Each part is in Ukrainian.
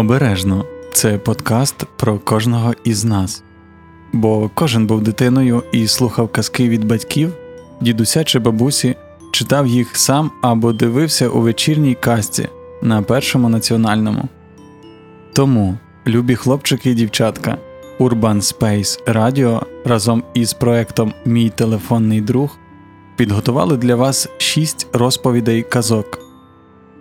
Обережно це подкаст про кожного із нас. Бо кожен був дитиною і слухав казки від батьків, дідуся чи бабусі, читав їх сам або дивився у вечірній казці на першому національному. Тому, любі хлопчики і дівчатка, Urban Space Radio разом із проектом Мій телефонний друг підготували для вас шість розповідей казок.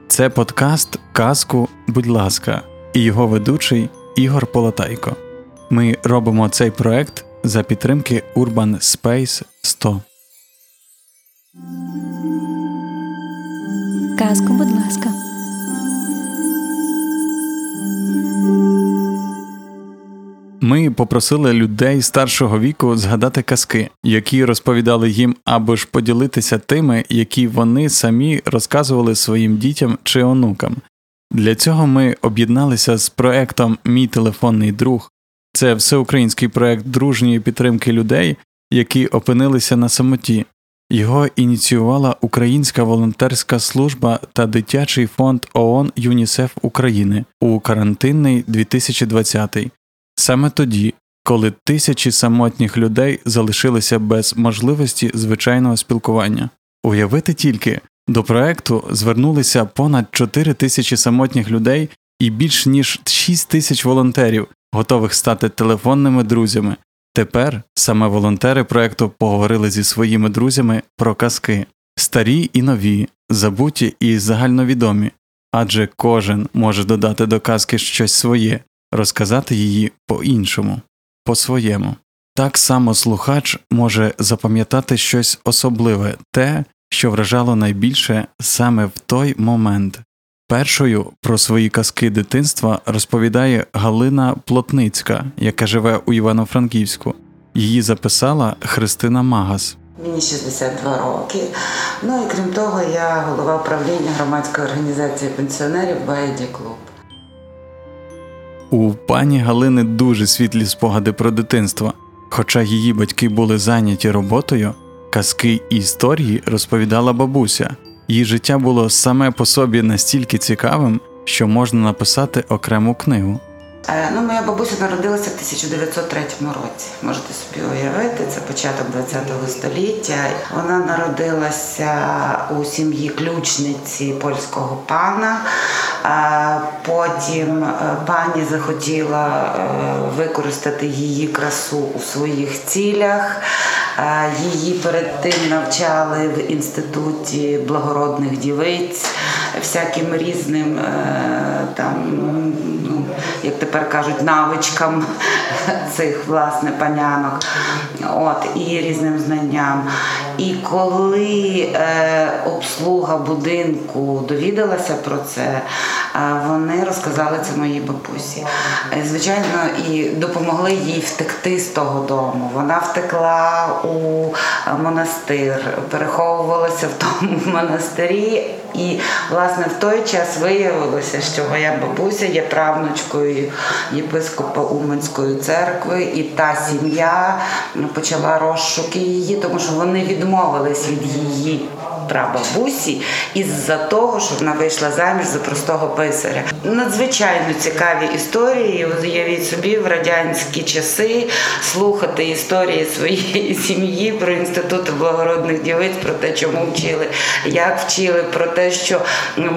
Це подкаст Казку, будь ласка, і його ведучий Ігор Полотайко. Ми робимо цей проект за підтримки Urban Space 100. Казку, будь ласка. Ми попросили людей старшого віку згадати казки, які розповідали їм, або ж поділитися тими, які вони самі розказували своїм дітям чи онукам. Для цього ми об'єдналися з проектом Мій телефонний друг. Це всеукраїнський проект дружньої підтримки людей, які опинилися на самоті. Його ініціювала Українська волонтерська служба та дитячий фонд ООН ЮНІСЕФ України у карантинний 2020 саме тоді, коли тисячі самотніх людей залишилися без можливості звичайного спілкування. Уявити тільки, до проекту звернулися понад 4 тисячі самотніх людей і більш ніж 6 тисяч волонтерів, готових стати телефонними друзями. Тепер саме волонтери проекту поговорили зі своїми друзями про казки, старі і нові, забуті і загальновідомі, адже кожен може додати до казки щось своє, розказати її по-іншому, по-своєму. Так само слухач може запам'ятати щось особливе, те, що вражало найбільше саме в той момент. Першою про свої казки дитинства розповідає Галина Плотницька, яка живе у Івано-Франківську. Її записала Христина Магас. Мені 62 роки. Ну і крім того, я голова управління громадської організації пенсіонерів Байді Клуб. У пані Галини дуже світлі спогади про дитинство. Хоча її батьки були зайняті роботою, казки і історії розповідала бабуся. Її життя було саме по собі настільки цікавим, що можна написати окрему книгу. Е, ну, Моя бабуся народилася в 1903 році. Можете собі уявити, це початок ХХ століття. Вона народилася у сім'ї ключниці польського пана. Потім е, пані захотіла е, використати її красу у своїх цілях. Її перед тим навчали в інституті благородних дівиць всяким різним там, ну, як тепер кажуть, навичкам цих власне панянок, от і різним знанням. І коли е, обслуга будинку довідалася про це, е, вони розказали це моїй бабусі. Е, звичайно, і допомогли їй втекти з того дому. Вона втекла у монастир, переховувалася в тому монастирі. І, власне, в той час виявилося, що моя бабуся є правнучкою єпископа Уманської церкви, і та сім'я почала розшуки її, тому що вони відмовились від її прабабусі із-за того, що вона вийшла заміж за простого писаря. Надзвичайно цікаві історії. Уявіть собі в радянські часи слухати історії своєї сім'ї про інститут благородних дівиць, про те, чому вчили, як вчили, про те, що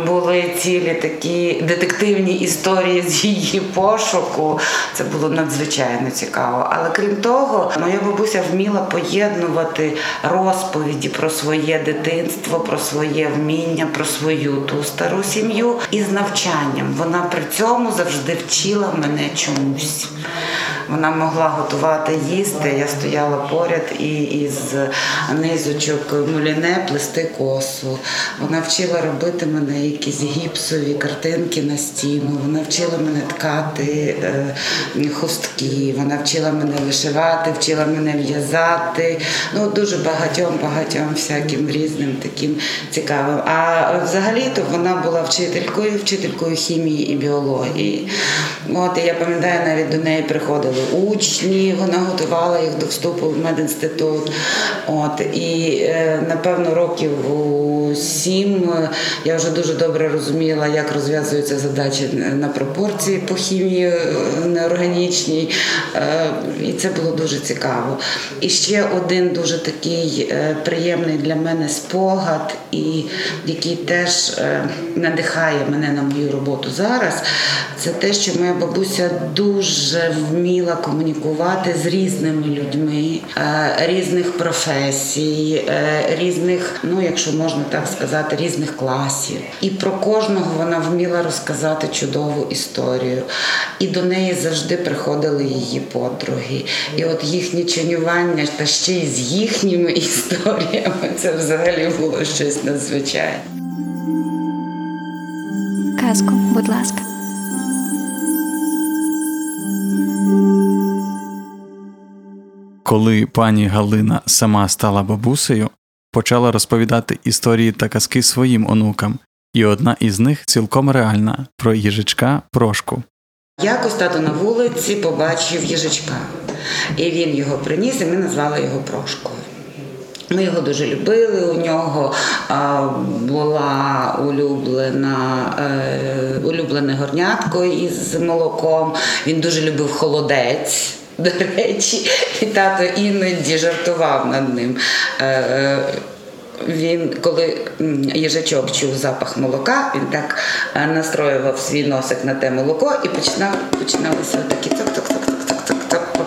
були цілі такі детективні історії з її пошуку. Це було надзвичайно цікаво. Але крім того, моя бабуся вміла поєднувати розповіді про своє дитинство про своє вміння, про свою ту стару сім'ю і з навчанням. Вона при цьому завжди вчила мене чомусь. Вона могла готувати їсти. Я стояла поряд і із низочок муліне плести косу. Вона вчила робити мене якісь гіпсові картинки на стіну. Вона вчила мене ткати е, хустки. Вона вчила мене вишивати, вчила мене в'язати. Ну дуже багатьом, багатьом всяким різним таким цікавим. А взагалі-то вона була вчителькою, вчителькою хімії і біології. От і я пам'ятаю, навіть до неї приходили учні, вона готувала їх до вступу в медінститут. От і е, напевно років сім я вже дуже добре розуміла, як розв'язуються задачі на пропорції по хімії е, неорганічній. Е, і це було дуже цікаво. І ще один дуже такий приємний для мене спогад, і який теж надихає мене на мою роботу зараз. Це те, що моя бабуся дуже вміла комунікувати з різними людьми, різних професій, різних, ну якщо можна так сказати, різних класів. І про кожного вона вміла розказати чудову історію. І до неї завжди приходили її подруги. І от їхнє ченювання, та ще й з їхніми історіями, це взагалі було щось надзвичайне. Казку, будь ласка. Коли пані Галина сама стала бабусею, почала розповідати історії та казки своїм онукам, і одна із них цілком реальна про їжачка Прошку. Якось тато на вулиці побачив їжачка, і він його приніс, і ми назвали його Прошкою. Ми його дуже любили. У нього була улюблена е, улюблене горнятко із молоком. Він дуже любив холодець. До речі, і тато іноді жартував над ним. Е, е, він, коли їжачок чув запах молока, він так настроював свій носик на те молоко і починав починалися такі цок-цок-цок-цок-цок по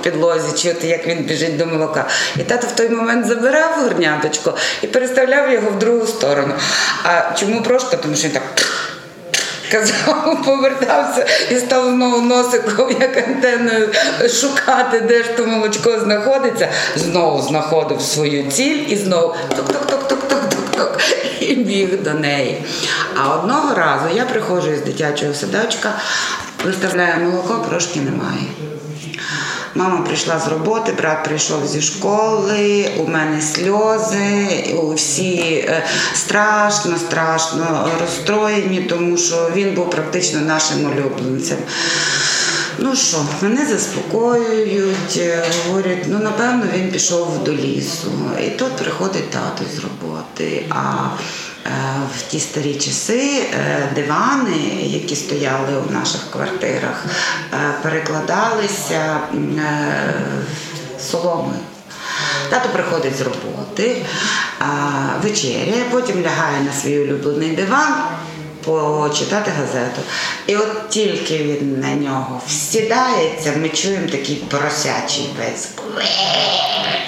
підлозі, чути, як він біжить до молока. І тато в той момент забирав горняточко і переставляв його в другу сторону. А чому прошка? Тому що він так казав, повертався і став знову носиком, як антенною шукати, де ж то молочко знаходиться. Знову знаходив свою ціль і знову тук-тук-тук-тук-тук-тук і біг до неї. А одного разу я приходжу із дитячого садочка, виставляю молоко, трошки немає. Мама прийшла з роботи, брат прийшов зі школи, у мене сльози, всі е, страшно, страшно розстроєні, тому що він був практично нашим улюбленцем. Ну що, мене заспокоюють, е, говорять, ну напевно він пішов до лісу. І тут приходить тато з роботи. А в ті старі часи е, дивани, які стояли у наших квартирах, е, перекладалися соломою. Тато приходить з роботи, вечеряє, потім лягає на свій улюблений диван. Почитати газету. І от тільки він на нього всідається, ми чуємо такий поросячий весь.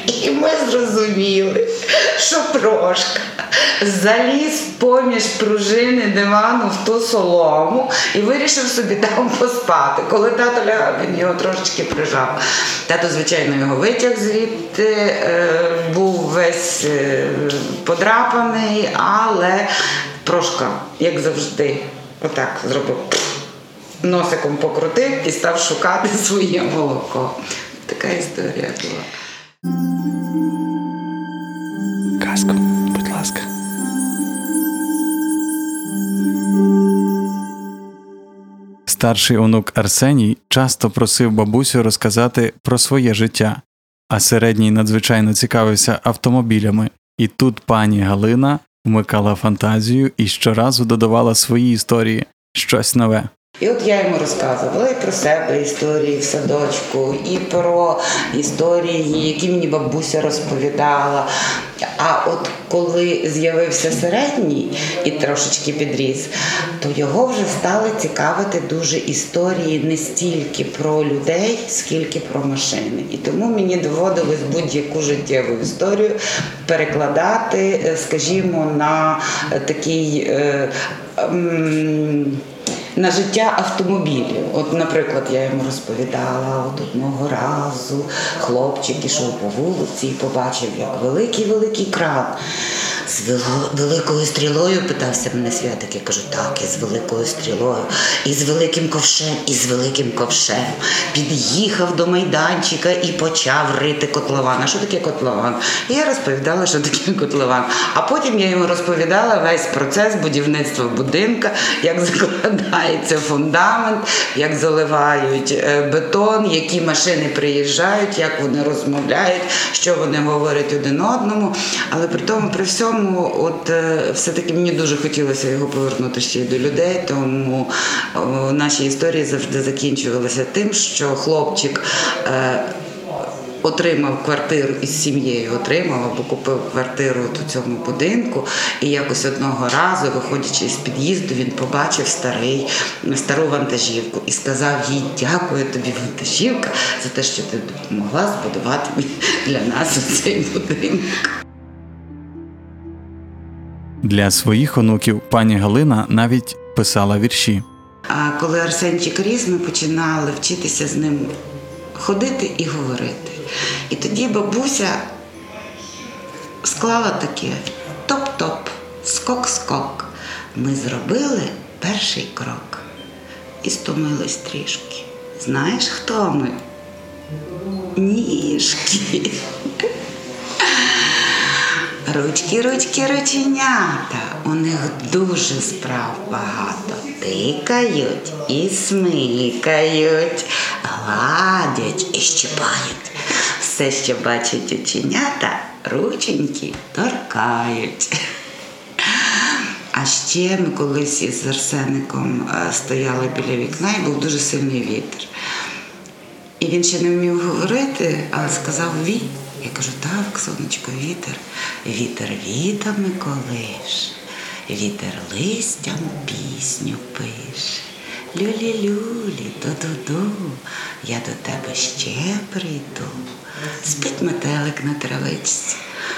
І ми зрозуміли, що прошка заліз поміж пружини дивану в ту солому і вирішив собі там поспати. Коли тато лягав, він його трошечки прижав. Тато, звичайно, його витяг звідти, е, був весь е, подрапаний, але прошка, як завжди, отак зробив. Носиком покрутив і став шукати своє молоко. Така історія була. Казку, ласка. Старший онук Арсеній часто просив бабусю розказати про своє життя, а середній надзвичайно цікавився автомобілями, і тут пані Галина вмикала фантазію і щоразу додавала свої історії щось нове. І от я йому розказувала і про себе історії в садочку, і про історії, які мені бабуся розповідала. А от коли з'явився середній і трошечки підріс, то його вже стали цікавити дуже історії не стільки про людей, скільки про машини. І тому мені доводилось будь-яку життєву історію перекладати, е, скажімо, на такий. Е, на життя автомобілів. От, наприклад, я йому розповідала от одного разу хлопчик ішов по вулиці і побачив, як великий-великий кран з великою стрілою питався мене святик. Я кажу, так, і з великою стрілою, і з великим ковшем, і з великим ковшем. Під'їхав до майданчика і почав рити котлован. А що таке котлован? І я розповідала, що таке котлован. А потім я йому розповідала весь процес будівництва будинка, як закладається фундамент, як заливають е, бетон, які машини приїжджають, як вони розмовляють, що вони говорять один одному. Але при тому, при всьому, от е, все-таки мені дуже хотілося його повернути ще й до людей, тому наші історії завжди закінчувалися тим, що хлопчик. Е, отримав квартиру із сім'єю, отримав або купив квартиру у цьому будинку. І якось одного разу, виходячи з під'їзду, він побачив старий, стару вантажівку і сказав їй: Дякую тобі, вантажівка, за те, що ти допомогла збудувати для нас цей будинок. Для своїх онуків пані Галина навіть писала вірші. А коли Арсенчик ріс, ми починали вчитися з ним ходити і говорити. І тоді бабуся склала таке топ-топ, скок-скок. Ми зробили перший крок і стомились трішки. Знаєш, хто ми? Ніжки. Ручки, ручки, рученята. У них дуже справ багато. Тикають і смикають, гладять і щипають. Все, що бачать оченята, рученьки торкають. А ще ми колись із Арсеником е, стояли біля вікна і був дуже сильний вітер. І він ще не вмів говорити, але сказав Ві. Я кажу, так, сонечко, вітер, вітер вітами колиш, вітер листям пісню пише. Люлі-люлі, ду-ду-ду, я до тебе ще прийду. Спить метелик на травичці,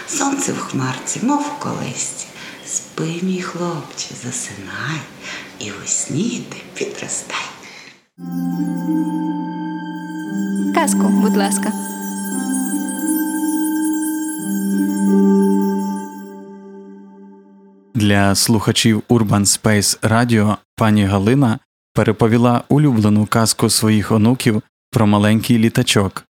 сонце в хмарці, мов в колисці. Спи, мій хлопче, засинай, і у сні ти підростай. Казку, будь ласка. Для слухачів Urban Space Radio пані Галина переповіла улюблену казку своїх онуків про маленький літачок.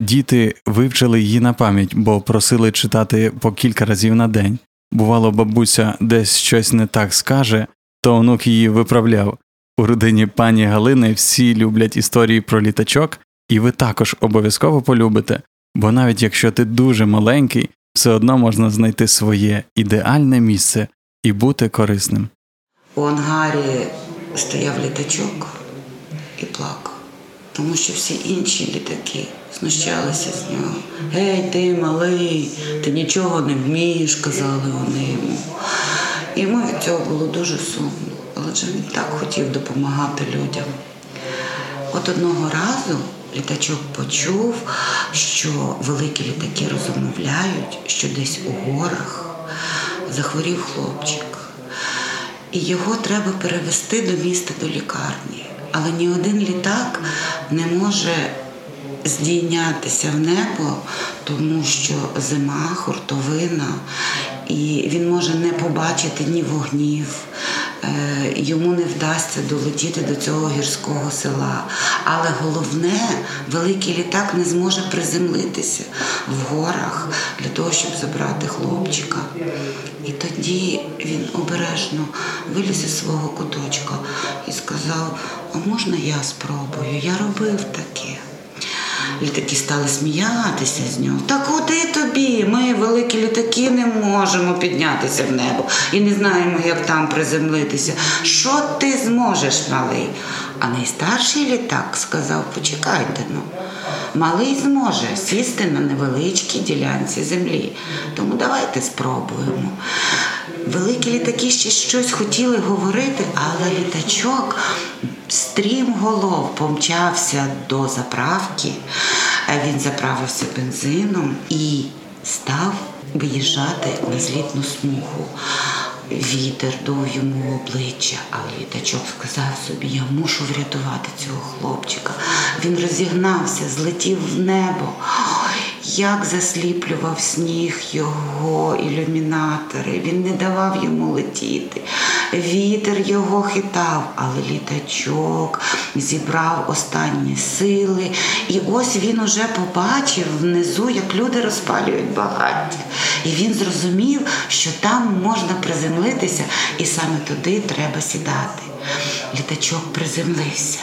Діти вивчили її на пам'ять, бо просили читати по кілька разів на день. Бувало, бабуся десь щось не так скаже, то онук її виправляв. У родині пані Галини всі люблять історії про літачок, і ви також обов'язково полюбите, бо навіть якщо ти дуже маленький, все одно можна знайти своє ідеальне місце і бути корисним. У ангарі стояв літачок і плакав, тому що всі інші літаки знущалися з нього. Гей, ти малий, ти нічого не вмієш, казали вони йому. І йому від цього було дуже сумно, але ж він так хотів допомагати людям. От одного разу літачок почув, що великі літаки розмовляють, що десь у горах захворів хлопчик. І його треба перевести до міста до лікарні. Але ні один літак не може здійнятися в небо, тому що зима, хуртовина, і він може не побачити ні вогнів, йому не вдасться долетіти до цього гірського села. Але головне, великий літак не зможе приземлитися в горах для того, щоб забрати хлопчика. І тоді він обережно виліз із свого куточка і сказав: А можна я спробую? Я робив таке. Літаки стали сміятися з нього. Та куди тобі? Ми, великі літаки, не можемо піднятися в небо і не знаємо, як там приземлитися. Що ти зможеш, малий? А найстарший літак сказав: почекайте ну. Малий зможе сісти на невеличкій ділянці землі. Тому давайте спробуємо. Великі літаки ще щось хотіли говорити, але літачок стрім голов помчався до заправки. Він заправився бензином і став виїжджати на злітну смугу. Вітер дув йому обличчя, але літачок сказав собі, я мушу врятувати цього хлопчика. Він розігнався, злетів в небо. Як засліплював сніг його ілюмінатори, він не давав йому летіти. Вітер його хитав, але літачок зібрав останні сили. І ось він уже побачив внизу, як люди розпалюють багаття. І він зрозумів, що там можна приземлитися, і саме туди треба сідати. Літачок приземлився.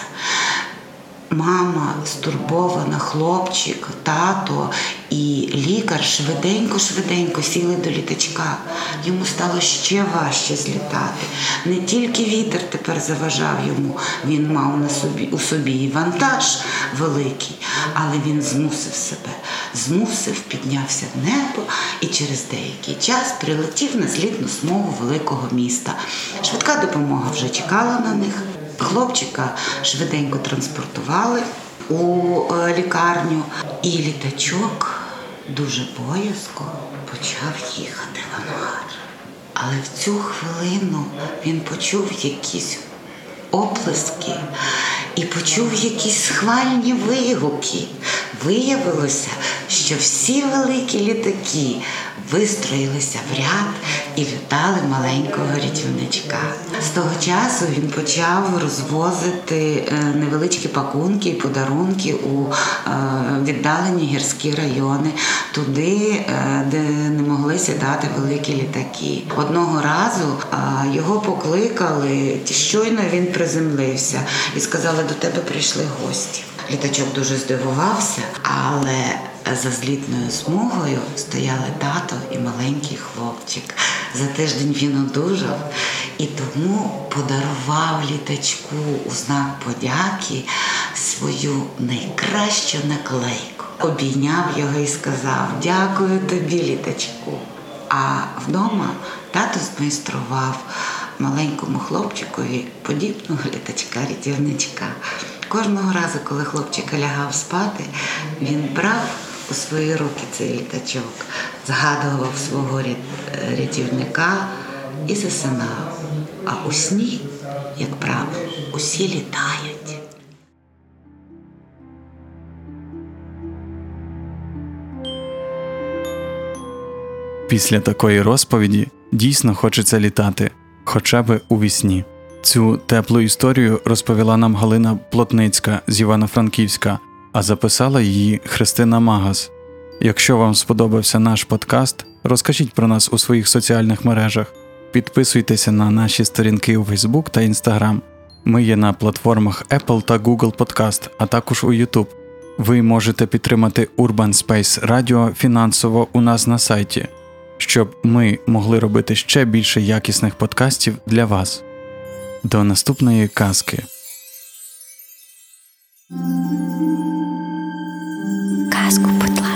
Мама стурбована, хлопчик, тато і лікар швиденько-швиденько сіли до літачка. Йому стало ще важче злітати. Не тільки вітер тепер заважав йому, він мав на собі у собі і вантаж великий, але він змусив себе, змусив, піднявся в небо і через деякий час прилетів на злітну смугу великого міста. Швидка допомога вже чекала на них. Хлопчика швиденько транспортували у е, лікарню, і літачок дуже боязко почав їхати в ангар. Але в цю хвилину він почув якісь оплески і почув якісь схвальні вигуки. Виявилося, що всі великі літаки вистроїлися в ряд і вітали маленького рятівничка. З того часу він почав розвозити е, невеличкі пакунки і подарунки у е, віддалені гірські райони, туди, е, де не могли сідати великі літаки. Одного разу його покликали, щойно він приземлився і сказали, до тебе прийшли гості. Літачок дуже здивувався, але за злітною смугою стояли тато і маленький хлопчик. За тиждень він одужав і тому подарував літачку у знак подяки свою найкращу наклейку. Обійняв його і сказав: Дякую тобі, літачку. А вдома тато змайстрував маленькому хлопчикові подібного літачка-рятівничка. Кожного разу, коли хлопчик лягав спати, він брав у свої руки цей літачок, згадував свого рятівника і засинав. А у сні, як правило, усі літають. Після такої розповіді дійсно хочеться літати, хоча би у вісні. Цю теплу історію розповіла нам Галина Плотницька з Івано-Франківська, а записала її Христина Магас. Якщо вам сподобався наш подкаст, розкажіть про нас у своїх соціальних мережах, підписуйтеся на наші сторінки у Facebook та Instagram. Ми є на платформах Apple та Google Podcast, а також у YouTube. Ви можете підтримати Urban Space Radio фінансово у нас на сайті, щоб ми могли робити ще більше якісних подкастів для вас. До наступної казки. Казку, будь ласка.